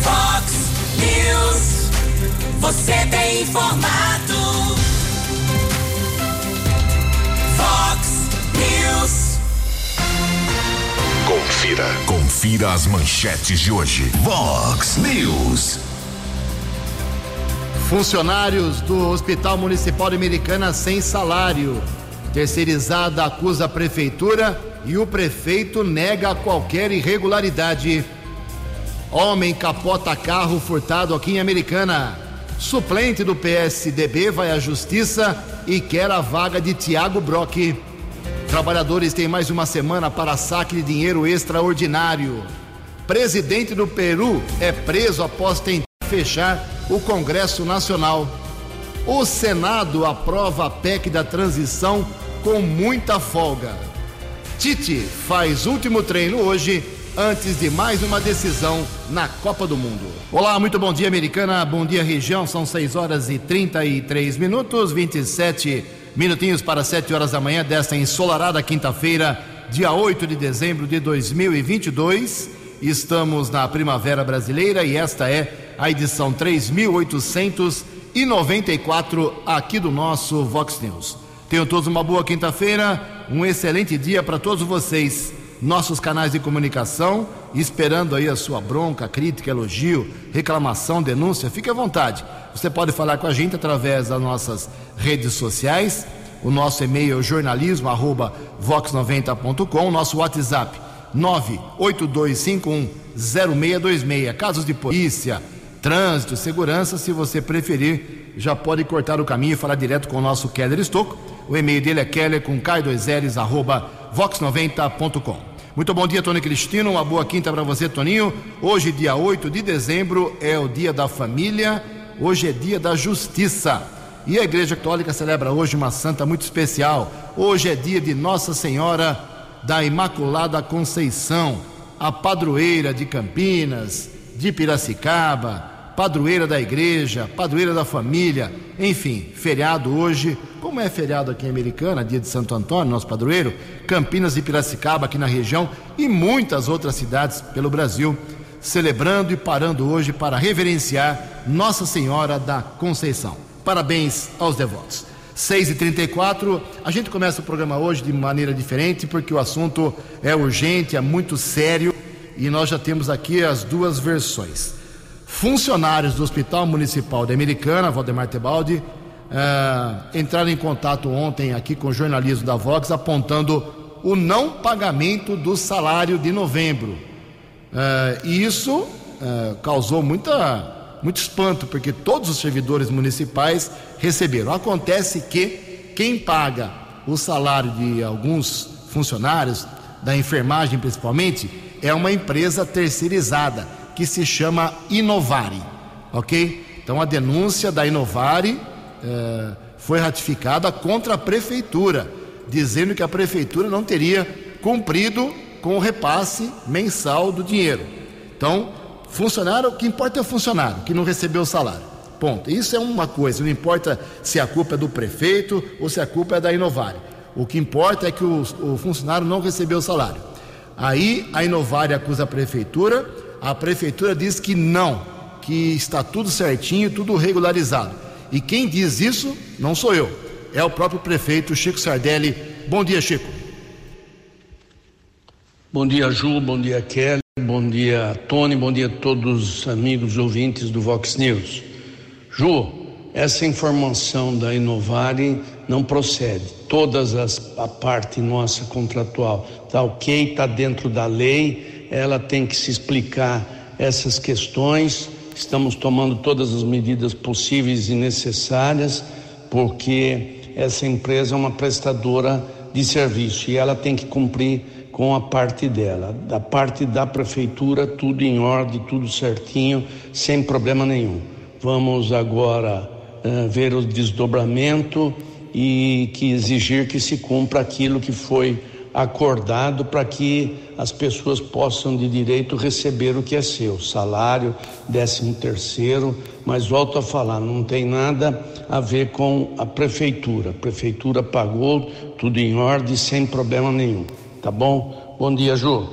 Fox News. Você tem informado. Fox News. Confira. Confira as manchetes de hoje. Vox News. Funcionários do Hospital Municipal de Americana sem salário. Terceirizada acusa a prefeitura e o prefeito nega qualquer irregularidade. Homem capota carro furtado aqui em Americana. Suplente do PSDB vai à justiça e quer a vaga de Tiago Brock. Trabalhadores têm mais uma semana para saque de dinheiro extraordinário. Presidente do Peru é preso após tentar fechar o Congresso Nacional. O Senado aprova a PEC da transição com muita folga. Tite faz último treino hoje antes de mais uma decisão na Copa do Mundo. Olá, muito bom dia, americana. Bom dia, região. São 6 horas e 33 minutos, 27 minutinhos para 7 horas da manhã desta ensolarada quinta-feira, dia 8 de dezembro de 2022. Estamos na Primavera Brasileira e esta é a edição 3894 aqui do nosso Vox News. Tenham todos uma boa quinta-feira, um excelente dia para todos vocês. Nossos canais de comunicação, esperando aí a sua bronca, crítica, elogio, reclamação, denúncia, fique à vontade. Você pode falar com a gente através das nossas redes sociais. O nosso e-mail é jornalismo@vox90.com, nosso WhatsApp 982510626. Casos de polícia, trânsito, segurança, se você preferir, já pode cortar o caminho e falar direto com o nosso Keller Estocco. O e-mail dele é keller com k2ls arroba vox90.com. Muito bom dia, Tony Cristino. Uma boa quinta para você, Toninho. Hoje, dia 8 de dezembro, é o dia da família. Hoje é dia da justiça. E a Igreja Católica celebra hoje uma santa muito especial. Hoje é dia de Nossa Senhora da Imaculada Conceição, a padroeira de Campinas, de Piracicaba, padroeira da igreja, padroeira da família, enfim, feriado hoje, como é feriado aqui em Americana, dia de Santo Antônio, nosso padroeiro, Campinas e Piracicaba aqui na região e muitas outras cidades pelo Brasil, celebrando e parando hoje para reverenciar Nossa Senhora da Conceição. Parabéns aos devotos. 6h34, a gente começa o programa hoje de maneira diferente, porque o assunto é urgente, é muito sério e nós já temos aqui as duas versões. Funcionários do Hospital Municipal de Americana, Valdemar Tebaldi, eh, entraram em contato ontem aqui com o jornalismo da Vox, apontando o não pagamento do salário de novembro. Eh, e isso eh, causou muita, muito espanto, porque todos os servidores municipais receberam. Acontece que quem paga o salário de alguns funcionários, da enfermagem principalmente, é uma empresa terceirizada que se chama Inovare, ok? Então a denúncia da Inovare eh, foi ratificada contra a prefeitura, dizendo que a prefeitura não teria cumprido com o repasse mensal do dinheiro. Então, funcionário, o que importa é o funcionário que não recebeu o salário. Ponto. Isso é uma coisa, não importa se a culpa é do prefeito ou se a culpa é da Inovare. O que importa é que o, o funcionário não recebeu o salário. Aí a Inovare acusa a prefeitura, a prefeitura diz que não, que está tudo certinho, tudo regularizado. E quem diz isso não sou eu, é o próprio prefeito Chico Sardelli. Bom dia, Chico. Bom dia, Ju, bom dia, Kelly, bom dia, Tony, bom dia a todos os amigos ouvintes do Vox News. Ju, essa informação da Inovare não procede. Todas as a parte nossa contratual tá ok, tá dentro da lei, ela tem que se explicar essas questões. Estamos tomando todas as medidas possíveis e necessárias, porque essa empresa é uma prestadora de serviço e ela tem que cumprir com a parte dela. Da parte da prefeitura, tudo em ordem, tudo certinho, sem problema nenhum. Vamos agora uh, ver o desdobramento e que exigir que se cumpra aquilo que foi acordado para que as pessoas possam de direito receber o que é seu, salário, décimo terceiro, mas volto a falar, não tem nada a ver com a prefeitura. A prefeitura pagou tudo em ordem, sem problema nenhum. Tá bom? Bom dia, Ju.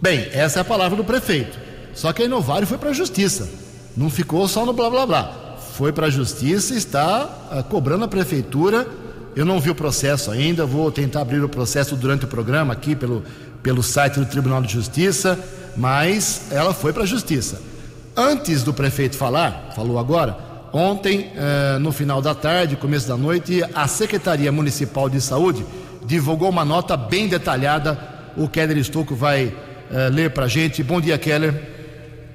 Bem, essa é a palavra do prefeito. Só que a Inovário foi para a justiça. Não ficou só no blá blá blá. Foi para a justiça e está ah, cobrando a prefeitura eu não vi o processo ainda, vou tentar abrir o processo durante o programa aqui pelo, pelo site do Tribunal de Justiça, mas ela foi para a Justiça. Antes do prefeito falar, falou agora, ontem, eh, no final da tarde, começo da noite, a Secretaria Municipal de Saúde divulgou uma nota bem detalhada. O Keller Estocco vai eh, ler para a gente. Bom dia, Keller.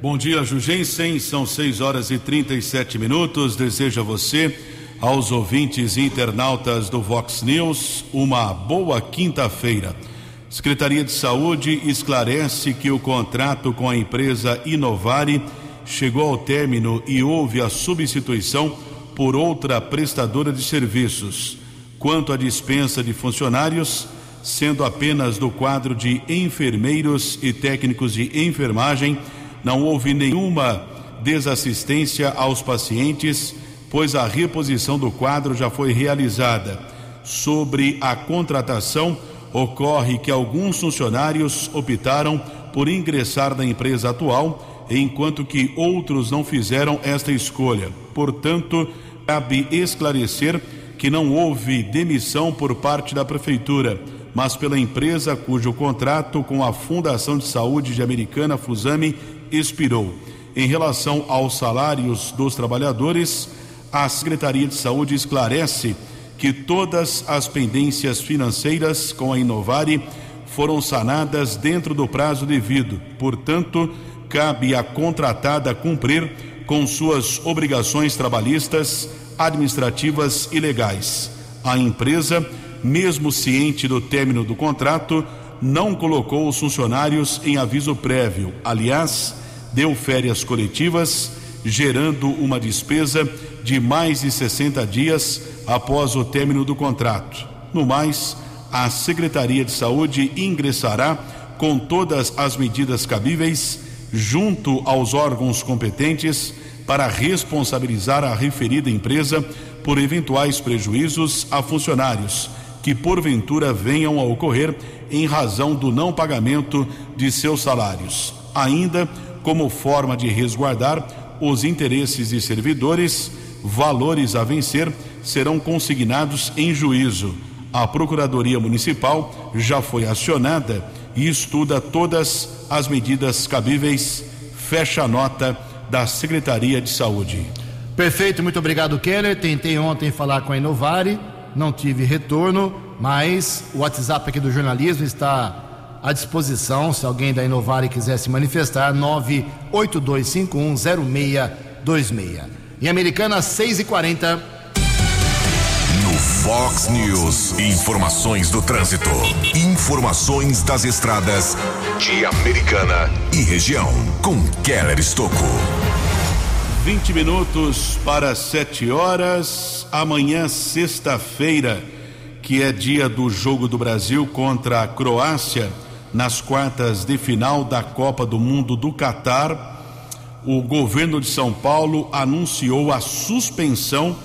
Bom dia, Jugensen. São 6 horas e 37 minutos. Desejo a você aos ouvintes e internautas do Vox News uma boa quinta-feira. Secretaria de Saúde esclarece que o contrato com a empresa Inovare chegou ao término e houve a substituição por outra prestadora de serviços. Quanto à dispensa de funcionários, sendo apenas do quadro de enfermeiros e técnicos de enfermagem, não houve nenhuma desassistência aos pacientes pois a reposição do quadro já foi realizada. Sobre a contratação, ocorre que alguns funcionários optaram por ingressar na empresa atual, enquanto que outros não fizeram esta escolha. Portanto, cabe esclarecer que não houve demissão por parte da prefeitura, mas pela empresa cujo contrato com a Fundação de Saúde de Americana Fusame expirou. Em relação aos salários dos trabalhadores, a Secretaria de Saúde esclarece que todas as pendências financeiras com a Inovare foram sanadas dentro do prazo devido. Portanto, cabe à contratada cumprir com suas obrigações trabalhistas, administrativas e legais. A empresa, mesmo ciente do término do contrato, não colocou os funcionários em aviso prévio. Aliás, deu férias coletivas, gerando uma despesa de mais de 60 dias após o término do contrato. No mais, a Secretaria de Saúde ingressará com todas as medidas cabíveis junto aos órgãos competentes para responsabilizar a referida empresa por eventuais prejuízos a funcionários que porventura venham a ocorrer em razão do não pagamento de seus salários. Ainda como forma de resguardar os interesses de servidores, valores a vencer serão consignados em juízo. A Procuradoria Municipal já foi acionada e estuda todas as medidas cabíveis. Fecha a nota da Secretaria de Saúde. Perfeito, muito obrigado, Keller. Tentei ontem falar com a Inovare, não tive retorno, mas o WhatsApp aqui do jornalismo está à disposição. Se alguém da Inovare quiser se manifestar, 982510626. Em Americana, 6 e 40 No Fox News, informações do trânsito. Informações das estradas de Americana e região. Com Keller Estocco. 20 minutos para 7 horas. Amanhã, sexta-feira, que é dia do Jogo do Brasil contra a Croácia, nas quartas de final da Copa do Mundo do Catar o governo de São Paulo anunciou a suspensão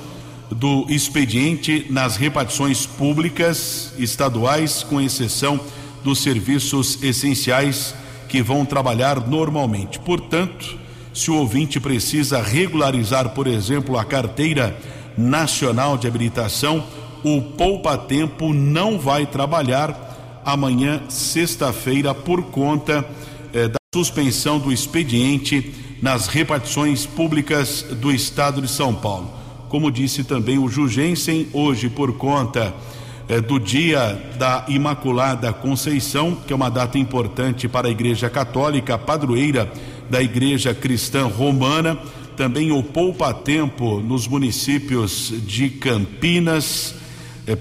do expediente nas repartições públicas estaduais, com exceção dos serviços essenciais que vão trabalhar normalmente. Portanto, se o ouvinte precisa regularizar, por exemplo, a carteira nacional de habilitação, o Poupa Tempo não vai trabalhar amanhã, sexta-feira, por conta eh, da suspensão do expediente nas repartições públicas do estado de São Paulo. Como disse também o Jugensen, hoje, por conta eh, do dia da Imaculada Conceição, que é uma data importante para a Igreja Católica, padroeira da Igreja Cristã Romana, também o Poupa Tempo nos municípios de Campinas,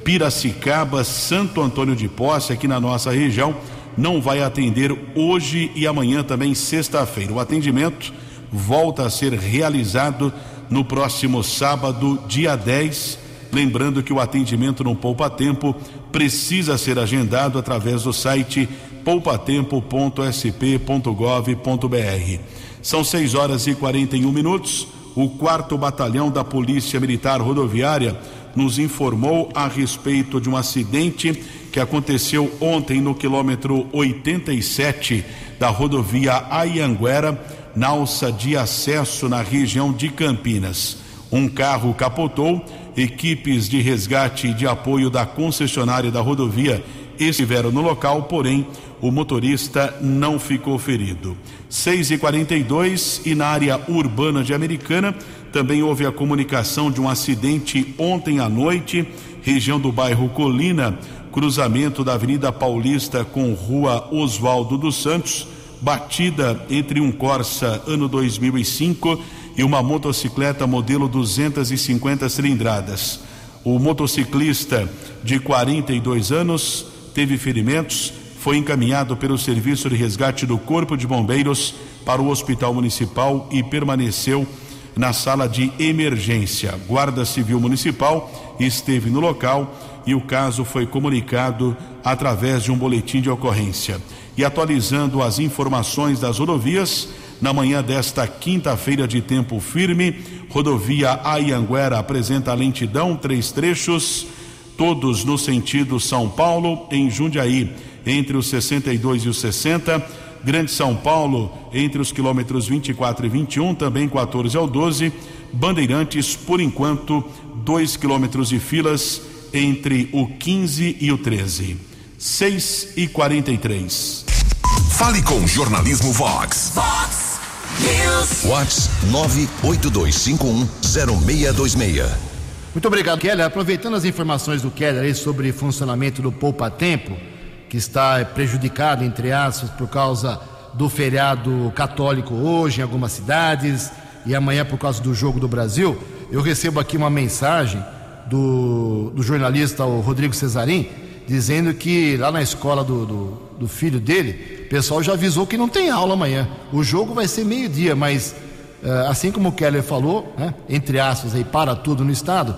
Piracicaba, Santo Antônio de Posse, aqui na nossa região, não vai atender hoje e amanhã também, sexta-feira. O atendimento volta a ser realizado no próximo sábado, dia 10, Lembrando que o atendimento no Poupa Tempo precisa ser agendado através do site poupatempo.sp.gov.br. São 6 horas e 41 minutos. O quarto batalhão da Polícia Militar Rodoviária nos informou a respeito de um acidente que aconteceu ontem no quilômetro 87 da rodovia Ayanguera, na alça de acesso na região de Campinas. Um carro capotou, equipes de resgate e de apoio da concessionária da rodovia estiveram no local, porém o motorista não ficou ferido. 6 e 42 e na área urbana de Americana também houve a comunicação de um acidente ontem à noite, região do bairro Colina, cruzamento da Avenida Paulista com Rua Oswaldo dos Santos, batida entre um Corsa ano 2005 e uma motocicleta modelo 250 cilindradas. O motociclista de 42 anos teve ferimentos, foi encaminhado pelo Serviço de Resgate do Corpo de Bombeiros para o Hospital Municipal e permaneceu na sala de emergência. Guarda Civil Municipal esteve no local e o caso foi comunicado através de um boletim de ocorrência. E atualizando as informações das rodovias, na manhã desta quinta-feira de tempo firme, rodovia Ayanguera apresenta lentidão, três trechos, todos no sentido São Paulo, em Jundiaí, entre os 62 e os 60. Grande São Paulo, entre os quilômetros 24 e 21, também 14 ao 12. Bandeirantes, por enquanto, 2 quilômetros de filas entre o 15 e o 13. 6 e 43. Fale com Jornalismo Vox. Vox News. Vox 982510626. Muito obrigado, Keller. Aproveitando as informações do Keller aí sobre funcionamento do Poupa Tempo, que está prejudicado, entre aspas, por causa do feriado católico hoje em algumas cidades e amanhã por causa do Jogo do Brasil, eu recebo aqui uma mensagem do, do jornalista Rodrigo Cesarim, dizendo que lá na escola do, do, do filho dele, o pessoal já avisou que não tem aula amanhã. O jogo vai ser meio-dia, mas eh, assim como o Keller falou, né, entre aspas, aí para tudo no estado,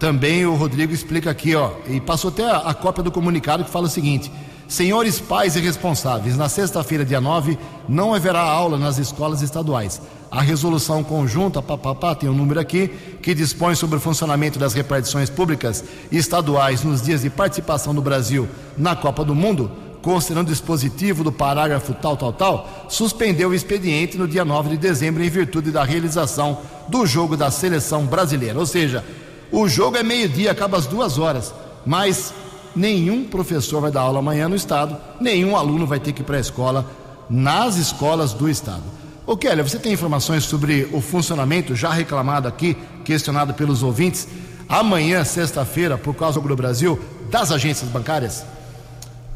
também o Rodrigo explica aqui, ó, e passou até a, a cópia do comunicado que fala o seguinte: Senhores pais e responsáveis, na sexta-feira, dia 9, não haverá aula nas escolas estaduais. A resolução conjunta, papapá, tem um número aqui, que dispõe sobre o funcionamento das repartições públicas estaduais nos dias de participação do Brasil na Copa do Mundo, considerando o dispositivo do parágrafo tal, tal, tal, suspendeu o expediente no dia 9 de dezembro em virtude da realização do jogo da seleção brasileira. Ou seja, o jogo é meio-dia, acaba às duas horas, mas nenhum professor vai dar aula amanhã no estado, nenhum aluno vai ter que ir para a escola nas escolas do estado. Ô Kelly, você tem informações sobre o funcionamento já reclamado aqui, questionado pelos ouvintes, amanhã, sexta-feira, por causa do Brasil, das agências bancárias?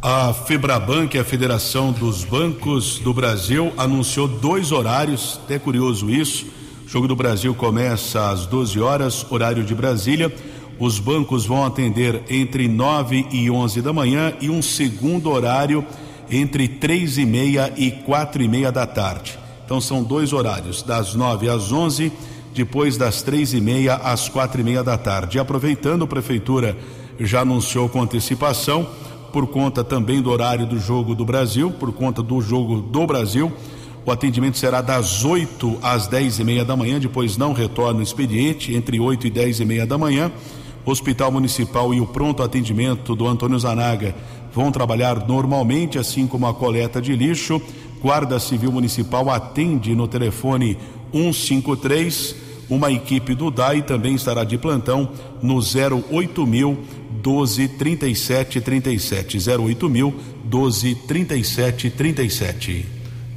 A Febraban, que é a Federação dos Bancos do Brasil, anunciou dois horários, até curioso isso. O Jogo do Brasil começa às 12 horas, horário de Brasília. Os bancos vão atender entre 9 e 11 da manhã e um segundo horário entre três e meia e quatro e meia da tarde. Então são dois horários, das 9 às 11, depois das três e meia às quatro e meia da tarde. E aproveitando, a prefeitura já anunciou com antecipação, por conta também do horário do jogo do Brasil, por conta do jogo do Brasil. O atendimento será das 8 às 10 e meia da manhã, depois não retorna o expediente, entre 8 e 10 e meia da manhã. Hospital Municipal e o pronto atendimento do Antônio Zanaga vão trabalhar normalmente, assim como a coleta de lixo. Guarda Civil Municipal atende no telefone 153. Uma equipe do DAI também estará de plantão no 08000 12 37 37. 08000 12 37 37.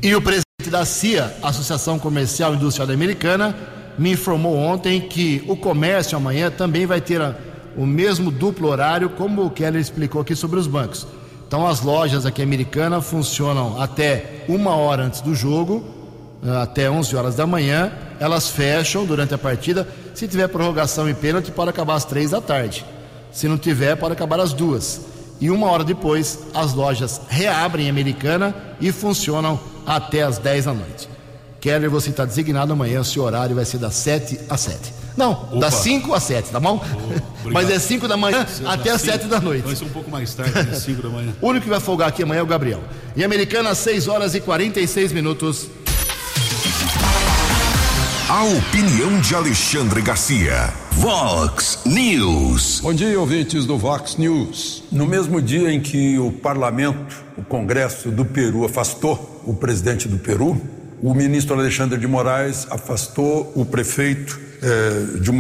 E o presidente da CIA, Associação Comercial e Industrial Americana, me informou ontem que o comércio amanhã também vai ter o mesmo duplo horário, como o Keller explicou aqui sobre os bancos. Então, as lojas aqui americanas funcionam até uma hora antes do jogo, eh, até 11 horas da manhã. Elas fecham durante a partida. Se tiver prorrogação e pênalti, pode acabar às três da tarde. Se não tiver, pode acabar às duas. E uma hora depois, as lojas reabrem em Americana e funcionam até às 10 da noite. Keller, você está designado amanhã, o seu horário vai ser das 7 às 7. Não, Opa. das 5 às 7, tá bom? Mas é 5 da manhã até as 7 da noite. Vai ser um pouco mais tarde, às 5 da manhã. O único que vai folgar aqui amanhã é o Gabriel. Em Americana, 6 horas e 46 minutos. A opinião de Alexandre Garcia. Vox News. Bom dia, ouvintes do Vox News. No mesmo dia em que o parlamento, o Congresso do Peru, afastou o presidente do Peru, o ministro Alexandre de Moraes afastou o prefeito eh, de um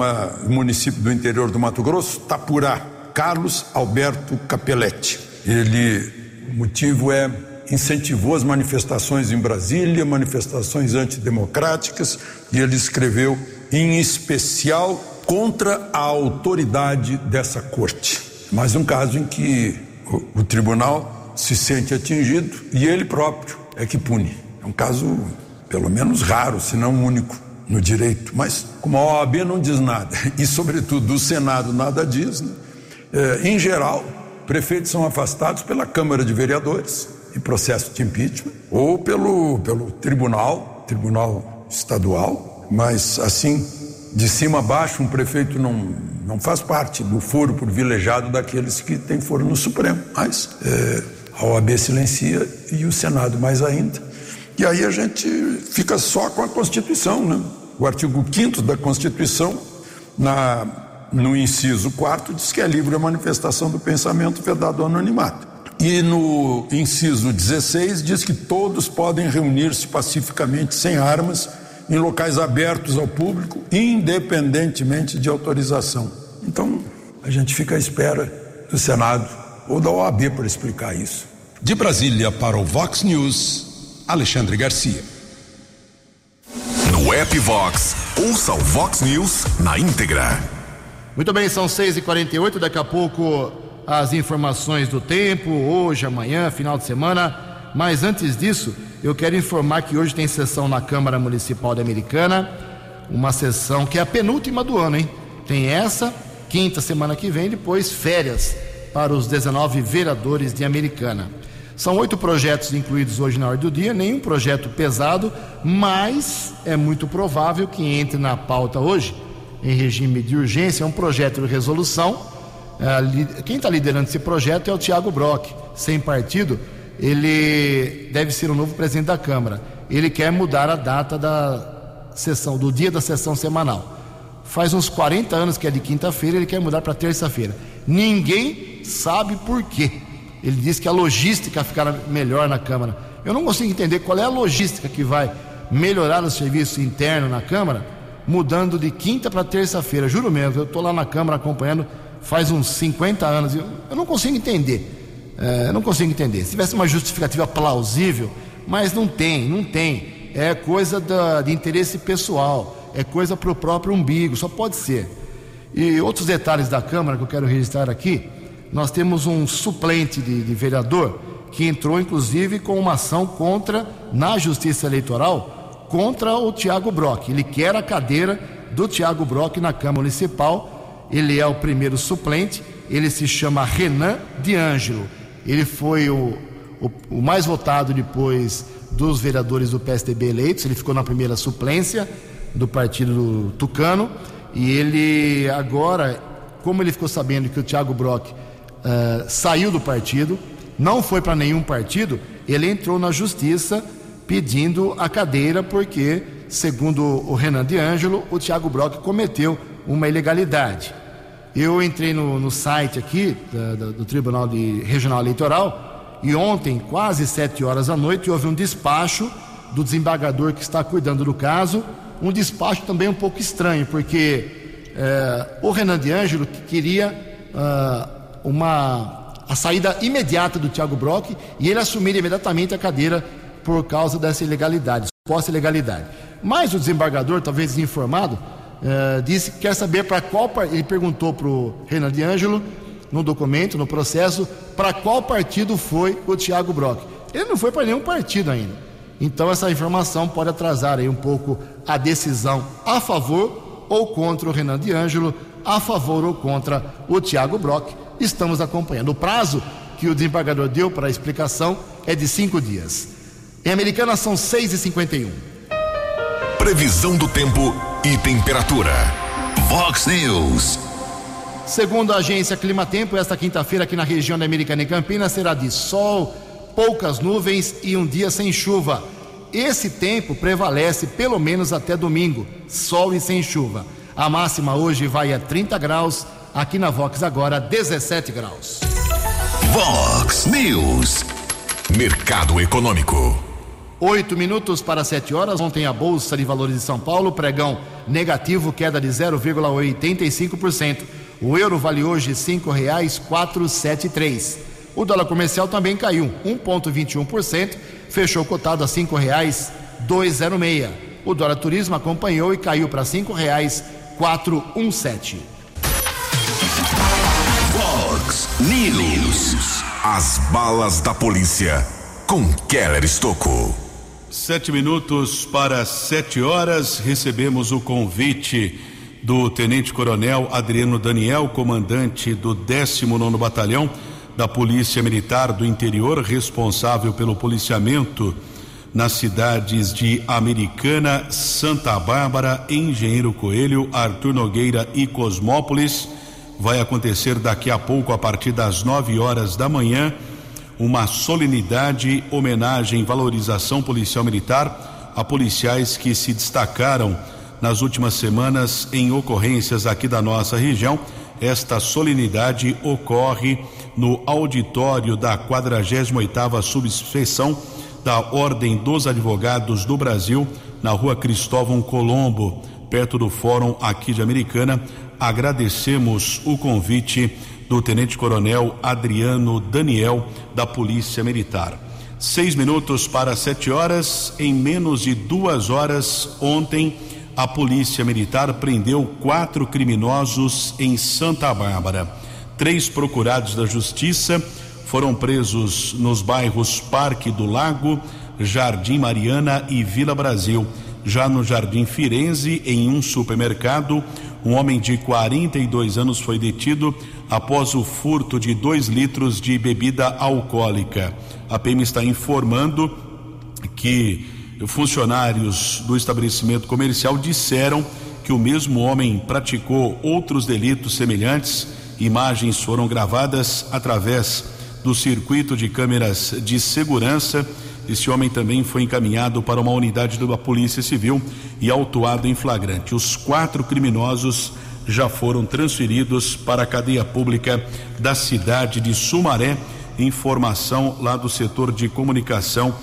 município do interior do Mato Grosso, Tapurá, Carlos Alberto Capelletti. Ele, o motivo é incentivou as manifestações em Brasília, manifestações antidemocráticas, e ele escreveu em especial contra a autoridade dessa corte. Mais um caso em que o, o tribunal se sente atingido e ele próprio é que pune. É um caso, pelo menos raro, se não único no direito. Mas como a OAB não diz nada e, sobretudo, do Senado nada diz, né? Eh, em geral, prefeitos são afastados pela Câmara de Vereadores em processo de impeachment ou pelo, pelo tribunal, tribunal estadual, mas assim, de cima a baixo, um prefeito não, não faz parte do foro privilegiado daqueles que têm foro no Supremo. Mas eh, a OAB silencia e o Senado mais ainda. E aí a gente fica só com a Constituição, né? O artigo 5 da Constituição, na, no inciso 4, diz que é livre a manifestação do pensamento vedado ao anonimato. E no inciso 16 diz que todos podem reunir-se pacificamente sem armas em locais abertos ao público, independentemente de autorização. Então, a gente fica à espera do Senado ou da OAB para explicar isso. De Brasília para o Vox News, Alexandre Garcia. No app Vox, ouça o Vox News na íntegra. Muito bem, são 6h48. Daqui a pouco as informações do tempo, hoje, amanhã, final de semana. Mas antes disso, eu quero informar que hoje tem sessão na Câmara Municipal de Americana. Uma sessão que é a penúltima do ano, hein? Tem essa, quinta semana que vem, depois férias para os 19 vereadores de Americana. São oito projetos incluídos hoje na ordem do dia, nenhum projeto pesado, mas é muito provável que entre na pauta hoje, em regime de urgência, um projeto de resolução. Li- Quem está liderando esse projeto é o Tiago Brock, sem partido. Ele deve ser o novo presidente da Câmara. Ele quer mudar a data da sessão, do dia da sessão semanal. Faz uns 40 anos que é de quinta-feira, ele quer mudar para terça-feira. Ninguém sabe por quê. Ele diz que a logística ficará melhor na Câmara. Eu não consigo entender qual é a logística que vai melhorar o serviço interno na Câmara, mudando de quinta para terça-feira. Juro mesmo, eu estou lá na Câmara acompanhando faz uns 50 anos. Eu, eu não consigo entender. É, eu não consigo entender. Se tivesse uma justificativa plausível, mas não tem, não tem. É coisa da- de interesse pessoal, é coisa para o próprio umbigo, só pode ser. E outros detalhes da Câmara que eu quero registrar aqui: nós temos um suplente de, de vereador que entrou, inclusive, com uma ação contra, na Justiça Eleitoral, contra o Tiago Brock. Ele quer a cadeira do Tiago Brock na Câmara Municipal. Ele é o primeiro suplente, ele se chama Renan de Ângelo. Ele foi o, o, o mais votado depois dos vereadores do PSDB eleitos, ele ficou na primeira suplência do partido tucano e ele agora, como ele ficou sabendo que o Thiago Brock eh, saiu do partido, não foi para nenhum partido, ele entrou na justiça pedindo a cadeira porque, segundo o Renan de Ângelo, o Thiago Brock cometeu uma ilegalidade. Eu entrei no, no site aqui da- da- do Tribunal de Regional Eleitoral e ontem, quase sete horas da noite, houve um despacho do desembargador que está cuidando do caso. Um despacho também um pouco estranho, porque eh, o Renan de Ângelo que queria ah, uma a saída imediata do Thiago Brock e ele assumir imediatamente a cadeira por causa dessa ilegalidade, suposta ilegalidade. Mas o desembargador, talvez desinformado, eh, disse que quer saber para qual par- ele perguntou para o Renan de Ângelo no documento, no processo, para qual partido foi o Thiago Brock. Ele não foi para nenhum partido ainda. Então essa informação pode atrasar aí um pouco a decisão a favor ou contra o Renan de Ângelo, a favor ou contra o Thiago Brock. Estamos acompanhando. O prazo que o desembargador deu para a explicação é de cinco dias. Em Americana são 6h51. Previsão do tempo e temperatura. Vox News. Segundo a agência Climatempo, esta quinta-feira aqui na região da Americana e Campinas será de sol, poucas nuvens e um dia sem chuva. Esse tempo prevalece pelo menos até domingo, sol e sem chuva. A máxima hoje vai a 30 graus, Aqui na Vox agora 17 graus. Vox News. Mercado Econômico. Oito minutos para 7 horas. Ontem a Bolsa de Valores de São Paulo, pregão negativo, queda de 0,85%. O euro vale hoje R$ 5,473. O dólar comercial também caiu 1,21%, fechou cotado a R$ 5,206. O dólar turismo acompanhou e caiu para R$ 5,417. Nilus, News. As balas da polícia com Keller Estocou. Sete minutos para sete horas, recebemos o convite do Tenente Coronel Adriano Daniel, comandante do 19 Batalhão da Polícia Militar do Interior, responsável pelo policiamento nas cidades de Americana, Santa Bárbara, Engenheiro Coelho, Arthur Nogueira e Cosmópolis Vai acontecer daqui a pouco, a partir das nove horas da manhã, uma solenidade, homenagem, valorização policial militar a policiais que se destacaram nas últimas semanas em ocorrências aqui da nossa região. Esta solenidade ocorre no auditório da 48ª subseção da Ordem dos Advogados do Brasil, na Rua Cristóvão Colombo, perto do Fórum aqui de Americana. Agradecemos o convite do Tenente Coronel Adriano Daniel, da Polícia Militar. Seis minutos para sete horas, em menos de duas horas, ontem, a Polícia Militar prendeu quatro criminosos em Santa Bárbara. Três procurados da Justiça foram presos nos bairros Parque do Lago, Jardim Mariana e Vila Brasil. Já no Jardim Firenze, em um supermercado, um homem de 42 anos foi detido após o furto de dois litros de bebida alcoólica. A PM está informando que funcionários do estabelecimento comercial disseram que o mesmo homem praticou outros delitos semelhantes. Imagens foram gravadas através do circuito de câmeras de segurança. Esse homem também foi encaminhado para uma unidade da Polícia Civil e autuado em flagrante. Os quatro criminosos já foram transferidos para a cadeia pública da cidade de Sumaré. Informação lá do setor de comunicação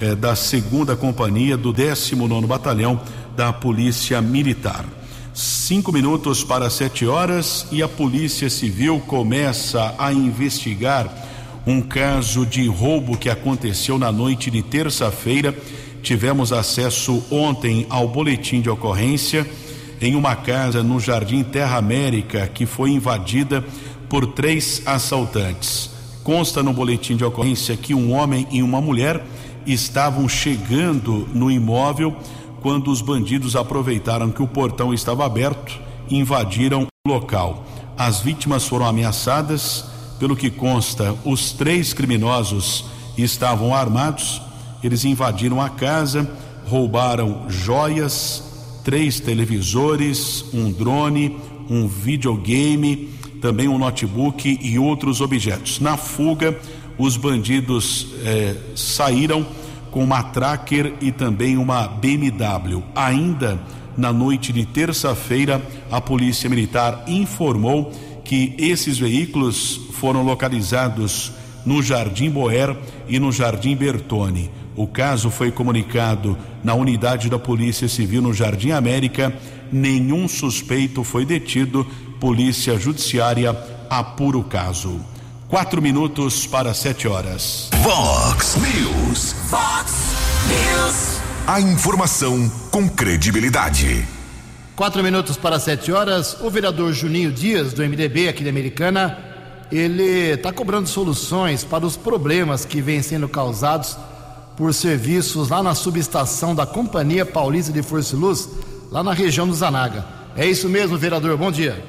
eh, da segunda companhia do 19 Batalhão da Polícia Militar. Cinco minutos para sete horas e a Polícia Civil começa a investigar um caso de roubo que aconteceu na noite de terça-feira. Tivemos acesso ontem ao boletim de ocorrência em uma casa no Jardim Terra América que foi invadida por três assaltantes. Consta no boletim de ocorrência que um homem e uma mulher estavam chegando no imóvel quando os bandidos aproveitaram que o portão estava aberto e invadiram o local. As vítimas foram ameaçadas, pelo que consta, os três criminosos estavam armados, eles invadiram a casa, roubaram joias, três televisores, um drone, um videogame, também um notebook e outros objetos. Na fuga, os bandidos eh, saíram com uma tracker e também uma BMW. Ainda na noite de terça-feira, a Polícia Militar informou que esses veículos foram localizados no Jardim Boer e no Jardim Bertone. O caso foi comunicado na unidade da Polícia Civil no Jardim América. Nenhum suspeito foi detido. Polícia Judiciária apura o caso. Quatro minutos para sete horas. Vox News. Fox News. A informação com credibilidade. Quatro minutos para sete horas. O vereador Juninho Dias, do MDB aqui da Americana, ele está cobrando soluções para os problemas que vêm sendo causados por serviços lá na subestação da Companhia Paulista de Força e Luz, lá na região do Zanaga. É isso mesmo, vereador. Bom dia.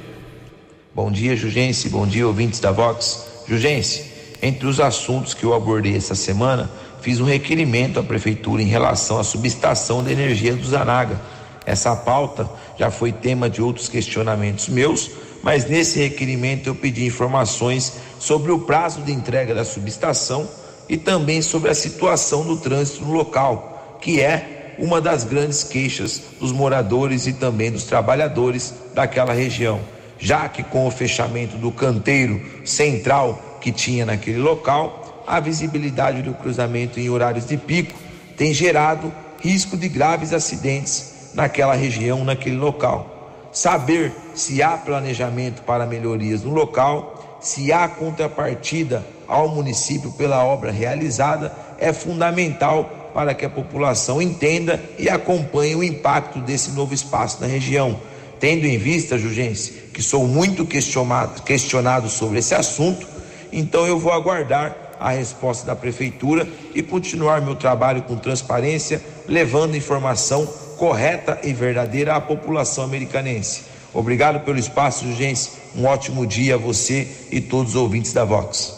Bom dia, Jugense. Bom dia, ouvintes da Vox. Jugense, entre os assuntos que eu abordei essa semana, fiz um requerimento à prefeitura em relação à subestação de energia do Zanaga, Essa pauta já foi tema de outros questionamentos meus, mas nesse requerimento eu pedi informações sobre o prazo de entrega da subestação e também sobre a situação do trânsito no local, que é uma das grandes queixas dos moradores e também dos trabalhadores daquela região, já que com o fechamento do canteiro central que tinha naquele local, a visibilidade do cruzamento em horários de pico tem gerado risco de graves acidentes naquela região, naquele local. Saber se há planejamento para melhorias no local, se há contrapartida ao município pela obra realizada é fundamental para que a população entenda e acompanhe o impacto desse novo espaço na região. Tendo em vista, Jugense, que sou muito questionado, questionado sobre esse assunto, então eu vou aguardar a resposta da prefeitura e continuar meu trabalho com transparência, levando informação correta e verdadeira à população americanense. Obrigado pelo espaço, Jugense. Um ótimo dia a você e todos os ouvintes da Vox.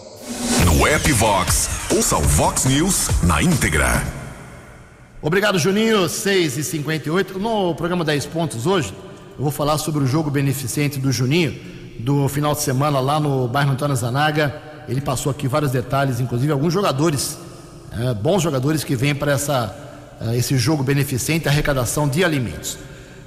No app Vox, ouça o Vox News na íntegra. Obrigado, Juninho. 6 e 58 No programa 10 Pontos hoje, eu vou falar sobre o jogo beneficente do Juninho, do final de semana lá no bairro Antônio Zanaga. Ele passou aqui vários detalhes, inclusive alguns jogadores, é, bons jogadores que vêm para essa, é, esse jogo beneficente, arrecadação de alimentos.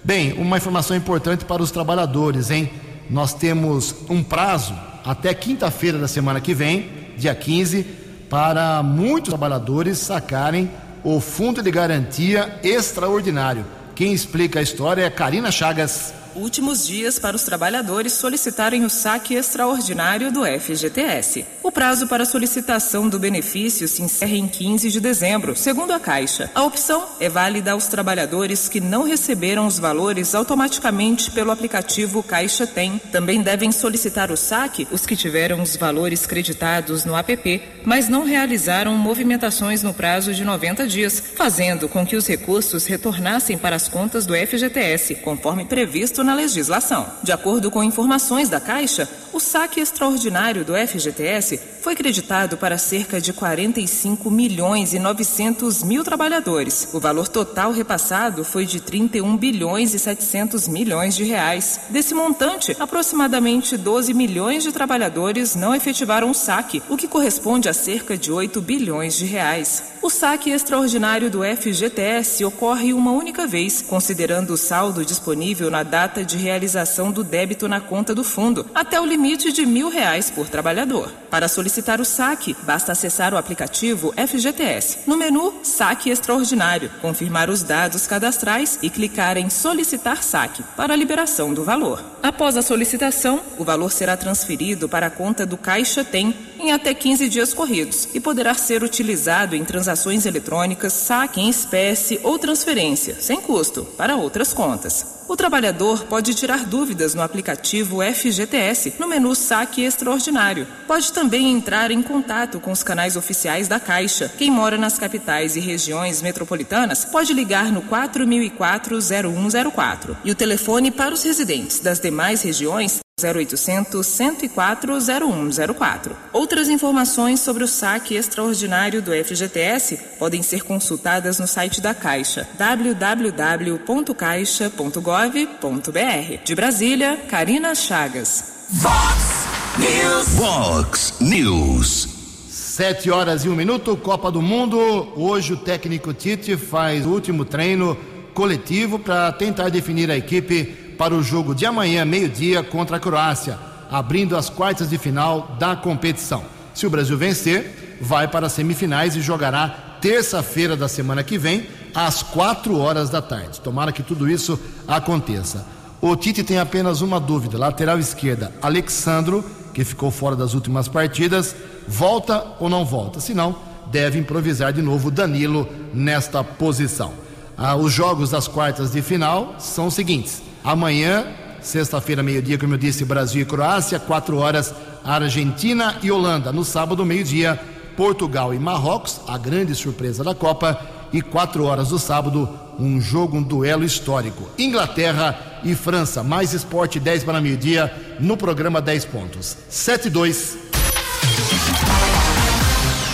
Bem, uma informação importante para os trabalhadores, hein? Nós temos um prazo até quinta-feira da semana que vem, dia 15, para muitos trabalhadores sacarem o Fundo de Garantia Extraordinário. Quem explica a história é Karina Chagas últimos dias para os trabalhadores solicitarem o saque extraordinário do FGTS. O prazo para solicitação do benefício se encerra em 15 de dezembro, segundo a Caixa. A opção é válida aos trabalhadores que não receberam os valores automaticamente pelo aplicativo Caixa Tem. Também devem solicitar o saque os que tiveram os valores creditados no app, mas não realizaram movimentações no prazo de 90 dias, fazendo com que os recursos retornassem para as contas do FGTS, conforme previsto previsto na legislação. De acordo com informações da Caixa, o saque extraordinário do FGTS foi creditado para cerca de 45 milhões e 900 mil trabalhadores. O valor total repassado foi de 31 bilhões e 700 milhões de reais. Desse montante, aproximadamente 12 milhões de trabalhadores não efetivaram o saque, o que corresponde a cerca de 8 bilhões de reais. O saque extraordinário do FGTS ocorre uma única vez, considerando o saldo disponível na data de realização do débito na conta do fundo, até o limite de mil reais por trabalhador. Para solicitar o saque, basta acessar o aplicativo FGTS. No menu Saque Extraordinário, confirmar os dados cadastrais e clicar em Solicitar saque para a liberação do valor. Após a solicitação, o valor será transferido para a conta do Caixa Tem em até 15 dias corridos e poderá ser utilizado em transações eletrônicas, saque em espécie ou transferência, sem custo, para outras contas. O trabalhador pode tirar dúvidas no aplicativo FGTS no menu Saque Extraordinário. Pode também entrar em contato com os canais oficiais da Caixa. Quem mora nas capitais e regiões metropolitanas pode ligar no 4004-0104. E o telefone para os residentes das demais regiões 0800 104 0104. Outras informações sobre o saque extraordinário do FGTS podem ser consultadas no site da Caixa www.caixa.gov.br. De Brasília, Karina Chagas. Vox News. Vox News. Sete horas e um minuto, Copa do Mundo. Hoje o técnico Tite faz o último treino coletivo para tentar definir a equipe para o jogo de amanhã, meio-dia, contra a Croácia, abrindo as quartas de final da competição. Se o Brasil vencer, vai para as semifinais e jogará terça-feira da semana que vem, às quatro horas da tarde. Tomara que tudo isso aconteça. O Tite tem apenas uma dúvida: lateral esquerda, Alexandro, que ficou fora das últimas partidas, volta ou não volta? Se não, deve improvisar de novo Danilo nesta posição. Ah, os jogos das quartas de final são os seguintes: Amanhã, sexta-feira, meio-dia, como eu disse, Brasil e Croácia, quatro horas, Argentina e Holanda. No sábado, meio-dia, Portugal e Marrocos, a grande surpresa da Copa. E quatro horas do sábado, um jogo, um duelo histórico. Inglaterra e França. Mais esporte 10 para meio-dia no programa 10 pontos. 7 2.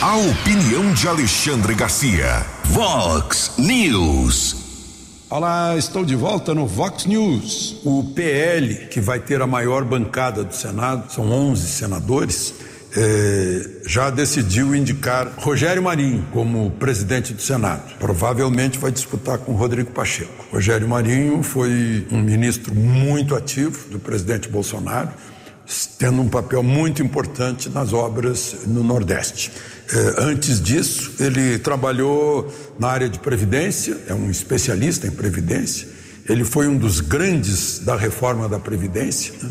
A opinião de Alexandre Garcia. Vox News. Olá, estou de volta no Vox News. O PL, que vai ter a maior bancada do Senado, são 11 senadores, eh, já decidiu indicar Rogério Marinho como presidente do Senado. Provavelmente vai disputar com Rodrigo Pacheco. Rogério Marinho foi um ministro muito ativo do presidente Bolsonaro, tendo um papel muito importante nas obras no Nordeste. Eh, antes disso, ele trabalhou na área de previdência, é um especialista em previdência. Ele foi um dos grandes da reforma da previdência. Né?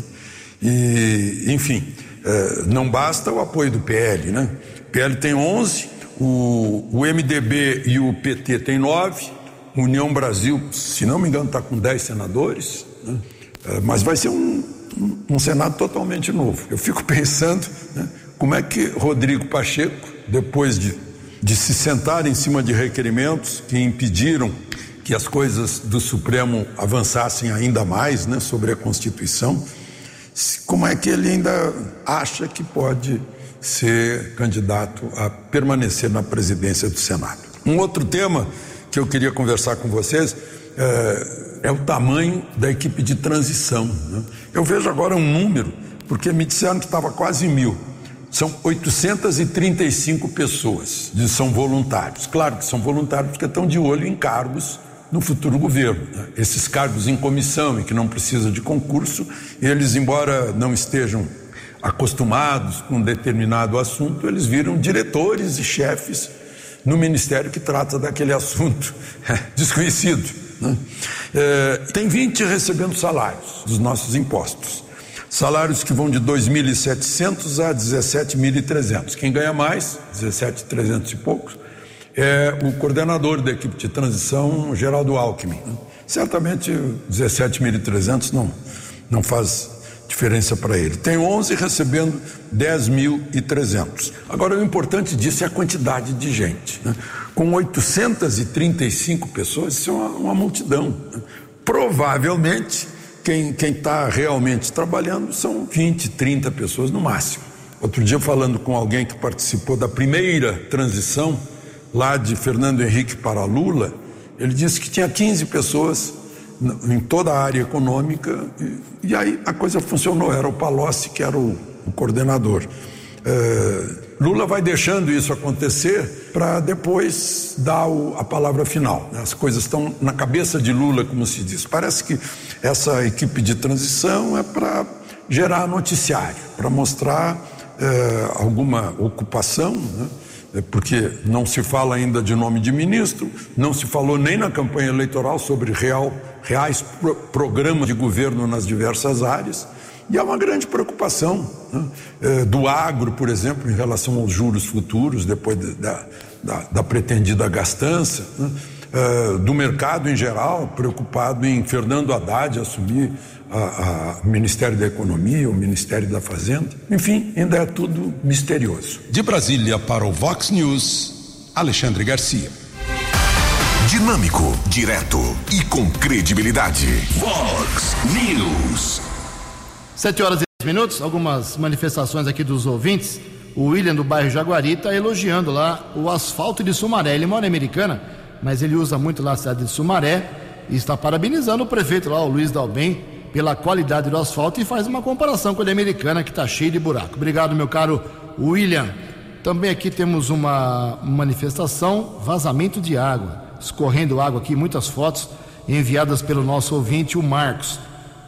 E, enfim, eh, não basta o apoio do PL, né? O PL tem 11, o, o MDB e o PT tem 9, União Brasil, se não me engano, está com 10 senadores, né? Eh, mas vai ser um, um, Senado totalmente novo. Eu fico pensando né, como é que Rodrigo Pacheco, depois de, de se sentar em cima de requerimentos que impediram que as coisas do Supremo avançassem ainda mais né, sobre a Constituição, como é que ele ainda acha que pode ser candidato a permanecer na presidência do Senado. Um outro tema que eu queria conversar com vocês é, é o tamanho da equipe de transição. Né? Eu vejo agora um número, porque me disseram que estava quase mil. São 835 pessoas, são voluntários. Claro que são voluntários porque estão de olho em cargos no futuro governo. Né? Esses cargos em comissão e que não precisa de concurso, eles, embora não estejam acostumados com um determinado assunto, eles viram diretores e chefes no ministério que trata daquele assunto desconhecido. Né? É, tem 20 recebendo salários dos nossos impostos. Salários que vão de 2.700 a 17.300. Quem ganha mais, 17.300 e poucos, é o coordenador da equipe de transição, Geraldo Alckmin. Certamente 17.300 não, não faz diferença para ele. Tem 11 recebendo 10.300. Agora, o importante disso é a quantidade de gente. Né? Com 835 pessoas, isso é uma, uma multidão. Né? Provavelmente, quem está realmente trabalhando são 20, 30 pessoas no máximo. Outro dia, falando com alguém que participou da primeira transição, lá de Fernando Henrique para Lula, ele disse que tinha 15 pessoas em toda a área econômica e, e aí a coisa funcionou. Era o Palocci que era o, o coordenador. É, Lula vai deixando isso acontecer para depois dar o, a palavra final. As coisas estão na cabeça de Lula, como se diz. Parece que essa equipe de transição é para gerar noticiário, para mostrar é, alguma ocupação. Né? É porque não se fala ainda de nome de ministro, não se falou nem na campanha eleitoral sobre real, reais pro, programas de governo nas diversas áreas. E há uma grande preocupação né? é, do agro, por exemplo, em relação aos juros futuros, depois da, da, da pretendida gastança, né? é, do mercado em geral, preocupado em Fernando Haddad assumir a, Ministério da Economia, o Ministério da Fazenda. Enfim, ainda é tudo misterioso. De Brasília para o Vox News, Alexandre Garcia. Dinâmico, direto e com credibilidade. Vox News. Sete horas e dez minutos, algumas manifestações aqui dos ouvintes. O William do bairro Jaguari está elogiando lá o asfalto de Sumaré. Ele mora em Americana, mas ele usa muito lá a cidade de Sumaré e está parabenizando o prefeito lá, o Luiz Dalben, pela qualidade do asfalto e faz uma comparação com a americana que está cheio de buraco. Obrigado, meu caro William. Também aqui temos uma manifestação, vazamento de água, escorrendo água aqui, muitas fotos enviadas pelo nosso ouvinte, o Marcos.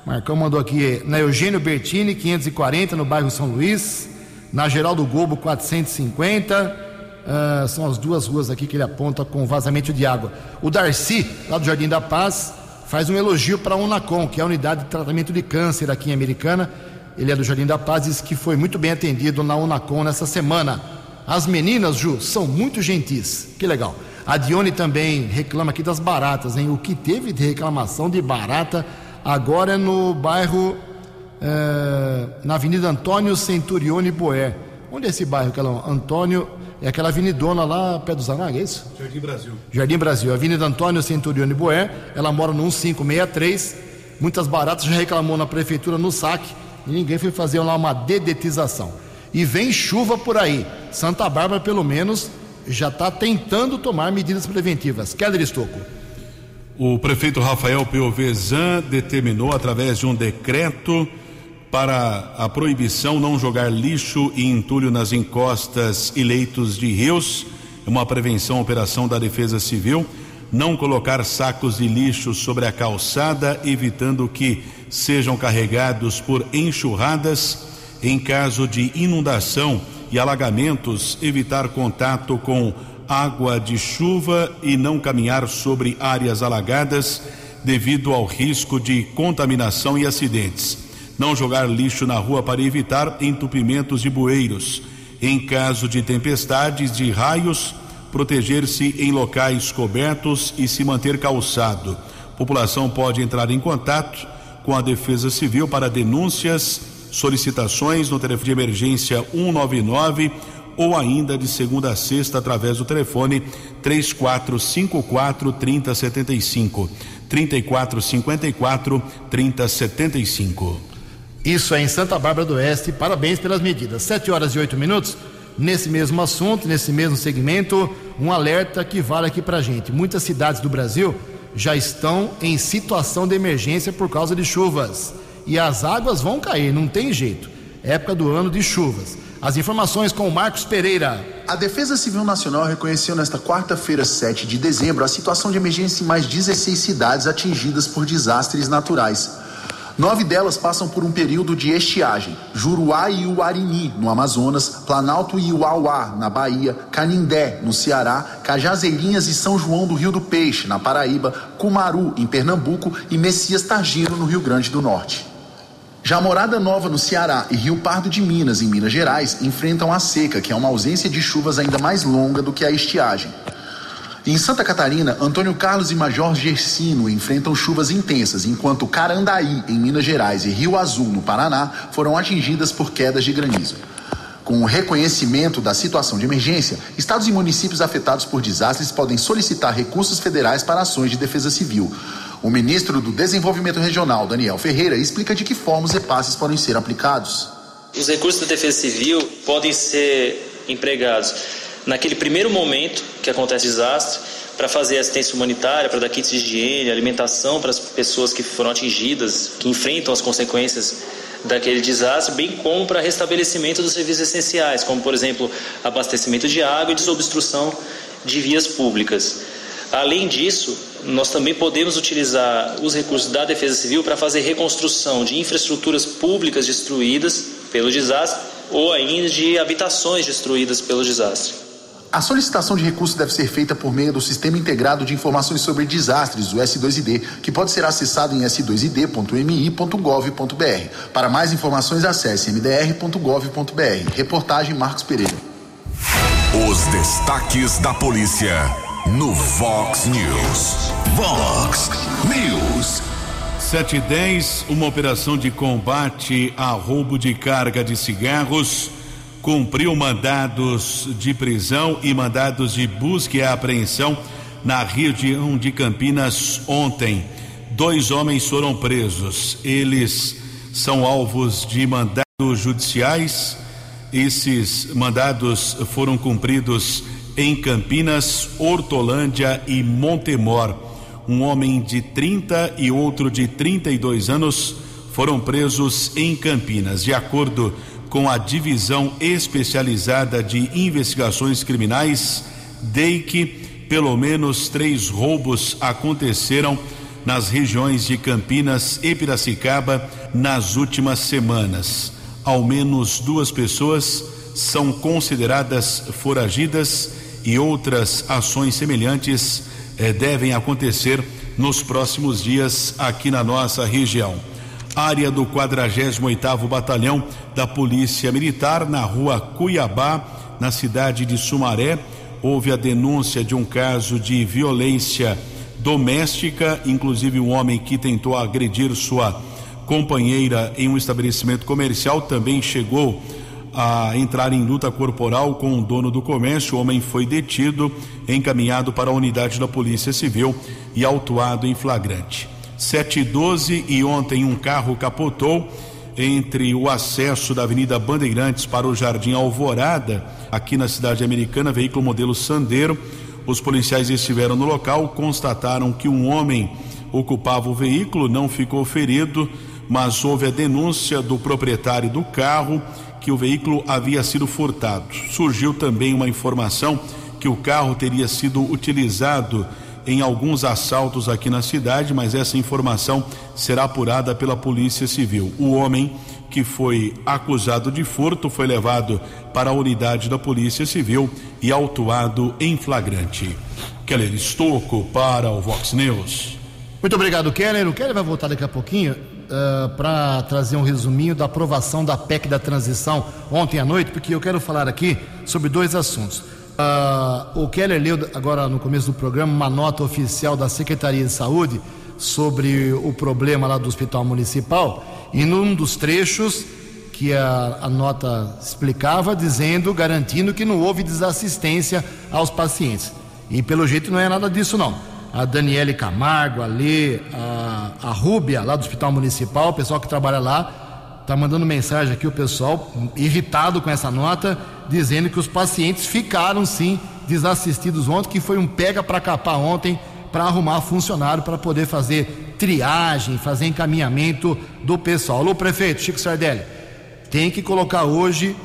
Marcão mandou aqui na Eugênio Bertini, 540, no bairro São Luís, na Geraldo Gobo, 450. Uh, são as duas ruas aqui que ele aponta com vazamento de água. O Darcy, lá do Jardim da Paz, faz um elogio para a Unacom, que é a unidade de tratamento de câncer aqui em Americana. Ele é do Jardim da Paz, diz que foi muito bem atendido na Unacom nessa semana. As meninas, Ju, são muito gentis. Que legal. A Dione também reclama aqui das baratas, hein? O que teve de reclamação de barata agora é no bairro, é, na Avenida Antônio Centurione Boé. Onde é esse bairro, aquela Antônio é aquela avenidona lá perto do Zanaga, é isso? Jardim Brasil. Jardim Brasil, Avenida Antônio Centurione Boé. Ela mora no 1563. Muitas baratas já reclamou na prefeitura no saque e ninguém foi fazer lá uma dedetização. E vem chuva por aí. Santa Bárbara, pelo menos, já está tentando tomar medidas preventivas. Keller Estocco. O prefeito Rafael Piovesan determinou, através de um decreto, para a proibição não jogar lixo e entulho nas encostas e leitos de rios, uma prevenção operação da Defesa Civil, não colocar sacos de lixo sobre a calçada, evitando que sejam carregados por enxurradas em caso de inundação e alagamentos, evitar contato com água de chuva e não caminhar sobre áreas alagadas devido ao risco de contaminação e acidentes não jogar lixo na rua para evitar entupimentos de bueiros. Em caso de tempestades de raios, proteger-se em locais cobertos e se manter calçado. População pode entrar em contato com a Defesa Civil para denúncias, solicitações no telefone de emergência 199 ou ainda de segunda a sexta através do telefone 3454 3075. 3454 3075. Isso é em Santa Bárbara do Oeste. Parabéns pelas medidas. Sete horas e oito minutos. Nesse mesmo assunto, nesse mesmo segmento, um alerta que vale aqui para gente. Muitas cidades do Brasil já estão em situação de emergência por causa de chuvas. E as águas vão cair, não tem jeito. Época do ano de chuvas. As informações com Marcos Pereira. A Defesa Civil Nacional reconheceu nesta quarta-feira, 7 de dezembro, a situação de emergência em mais 16 cidades atingidas por desastres naturais. Nove delas passam por um período de estiagem: Juruá e Uarini, no Amazonas, Planalto e Uauá, na Bahia, Canindé, no Ceará, Cajazeirinhas e São João do Rio do Peixe, na Paraíba, Cumaru, em Pernambuco e Messias Targino, no Rio Grande do Norte. Já Morada Nova, no Ceará, e Rio Pardo de Minas, em Minas Gerais, enfrentam a seca, que é uma ausência de chuvas ainda mais longa do que a estiagem. Em Santa Catarina, Antônio Carlos e Major Gersino enfrentam chuvas intensas, enquanto Carandaí, em Minas Gerais, e Rio Azul, no Paraná, foram atingidas por quedas de granizo. Com o reconhecimento da situação de emergência, estados e municípios afetados por desastres podem solicitar recursos federais para ações de defesa civil. O ministro do Desenvolvimento Regional, Daniel Ferreira, explica de que forma os repasses podem ser aplicados. Os recursos da defesa civil podem ser empregados naquele primeiro momento que acontece desastre, para fazer assistência humanitária, para dar kits de higiene, alimentação para as pessoas que foram atingidas, que enfrentam as consequências daquele desastre, bem como para restabelecimento dos serviços essenciais, como por exemplo abastecimento de água e desobstrução de vias públicas. Além disso, nós também podemos utilizar os recursos da Defesa Civil para fazer reconstrução de infraestruturas públicas destruídas pelo desastre ou ainda de habitações destruídas pelo desastre. A solicitação de recurso deve ser feita por meio do Sistema Integrado de Informações sobre Desastres, o S2ID, que pode ser acessado em s2id.mi.gov.br. Para mais informações, acesse mdr.gov.br. Reportagem Marcos Pereira. Os destaques da polícia no Vox News. Vox News. 7 e 10, uma operação de combate a roubo de carga de cigarros cumpriu mandados de prisão e mandados de busca e apreensão na região de Campinas ontem. Dois homens foram presos. Eles são alvos de mandados judiciais. Esses mandados foram cumpridos em Campinas, Hortolândia e Montemor. Um homem de 30 e outro de 32 anos foram presos em Campinas. De acordo com a Divisão Especializada de Investigações Criminais, DEIC, pelo menos três roubos aconteceram nas regiões de Campinas e Piracicaba nas últimas semanas. Ao menos duas pessoas são consideradas foragidas e outras ações semelhantes eh, devem acontecer nos próximos dias aqui na nossa região área do 48º Batalhão da Polícia Militar, na rua Cuiabá, na cidade de Sumaré. Houve a denúncia de um caso de violência doméstica, inclusive um homem que tentou agredir sua companheira em um estabelecimento comercial também chegou a entrar em luta corporal com o dono do comércio. O homem foi detido, encaminhado para a unidade da Polícia Civil e autuado em flagrante. 7 e 12 e ontem um carro capotou entre o acesso da Avenida Bandeirantes para o Jardim Alvorada, aqui na cidade americana, veículo modelo Sandero. Os policiais estiveram no local, constataram que um homem ocupava o veículo, não ficou ferido, mas houve a denúncia do proprietário do carro que o veículo havia sido furtado. Surgiu também uma informação que o carro teria sido utilizado em alguns assaltos aqui na cidade, mas essa informação será apurada pela Polícia Civil. O homem que foi acusado de furto foi levado para a unidade da Polícia Civil e autuado em flagrante. Keller Estocco para o Vox News. Muito obrigado, Keller. O Keller vai voltar daqui a pouquinho uh, para trazer um resuminho da aprovação da PEC da transição ontem à noite, porque eu quero falar aqui sobre dois assuntos. Uh, o Keller leu agora no começo do programa uma nota oficial da Secretaria de Saúde sobre o problema lá do Hospital Municipal e num dos trechos que a, a, nota explicava, dizendo, garantindo que não houve desassistência aos pacientes. E pelo jeito não é nada disso, não. A Daniele Camargo, a Lê, a, a Rúbia, lá do Hospital Municipal, o pessoal que trabalha lá, está mandando mensagem aqui, o pessoal irritado com essa nota, dizendo que os pacientes ficaram sim desassistidos ontem, que foi um pega para capar ontem para arrumar funcionário para poder fazer triagem, fazer encaminhamento do pessoal. Alô, prefeito, Chico Sardelli, tem que colocar hoje.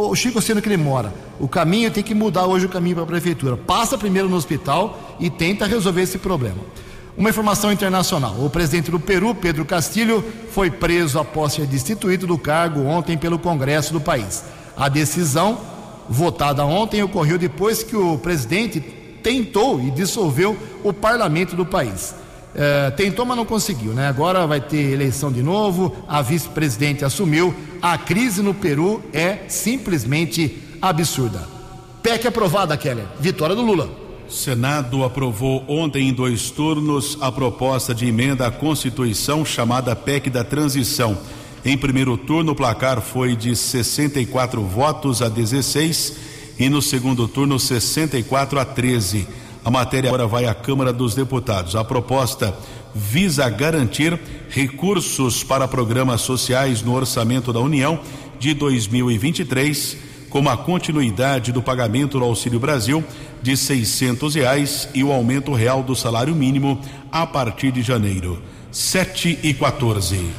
O Chico sendo que ele mora, o caminho tem que mudar hoje o caminho para a prefeitura. Passa primeiro no hospital e tenta resolver esse problema. Uma informação internacional: o presidente do Peru, Pedro Castilho, foi preso após ser destituído do cargo ontem pelo Congresso do país. A decisão, votada ontem, ocorreu depois que o presidente tentou e dissolveu o parlamento do país. É, tentou, mas não conseguiu, né? Agora vai ter eleição de novo, a vice-presidente assumiu. A crise no Peru é simplesmente absurda. PEC aprovada, Keller. Vitória do Lula. Senado aprovou ontem em dois turnos a proposta de emenda à Constituição chamada PEC da Transição. Em primeiro turno, o placar foi de 64 votos a 16 e no segundo turno 64 a 13. A matéria agora vai à Câmara dos Deputados. A proposta visa garantir recursos para programas sociais no orçamento da União de 2023, como a continuidade do pagamento do Auxílio Brasil de seiscentos reais e o aumento real do salário mínimo a partir de janeiro. 7 e 14.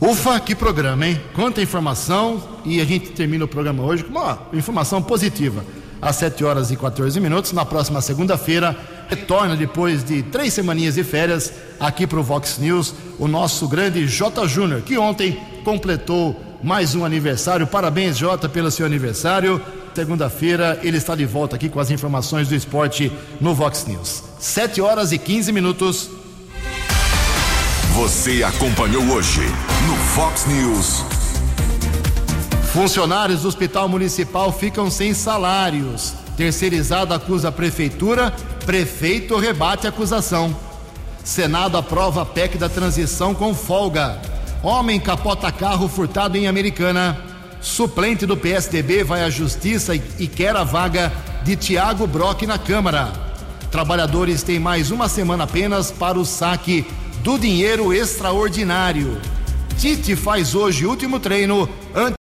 Ufa, que programa, hein? Quanta informação e a gente termina o programa hoje com uma informação positiva. Às 7 horas e 14 minutos, na próxima segunda-feira, retorna depois de três semaninhas de férias aqui para o Vox News o nosso grande J. Júnior, que ontem completou mais um aniversário. Parabéns, Jota, pelo seu aniversário. Segunda-feira ele está de volta aqui com as informações do esporte no Vox News. 7 horas e 15 minutos. Você acompanhou hoje no Fox News. Funcionários do Hospital Municipal ficam sem salários. Terceirizado acusa a prefeitura, prefeito rebate a acusação. Senado aprova a PEC da transição com folga. Homem capota carro furtado em Americana. Suplente do PSDB vai à justiça e, quer a vaga de Tiago Brock na Câmara. Trabalhadores têm mais uma semana apenas para o saque do dinheiro extraordinário. Tite faz hoje último treino antes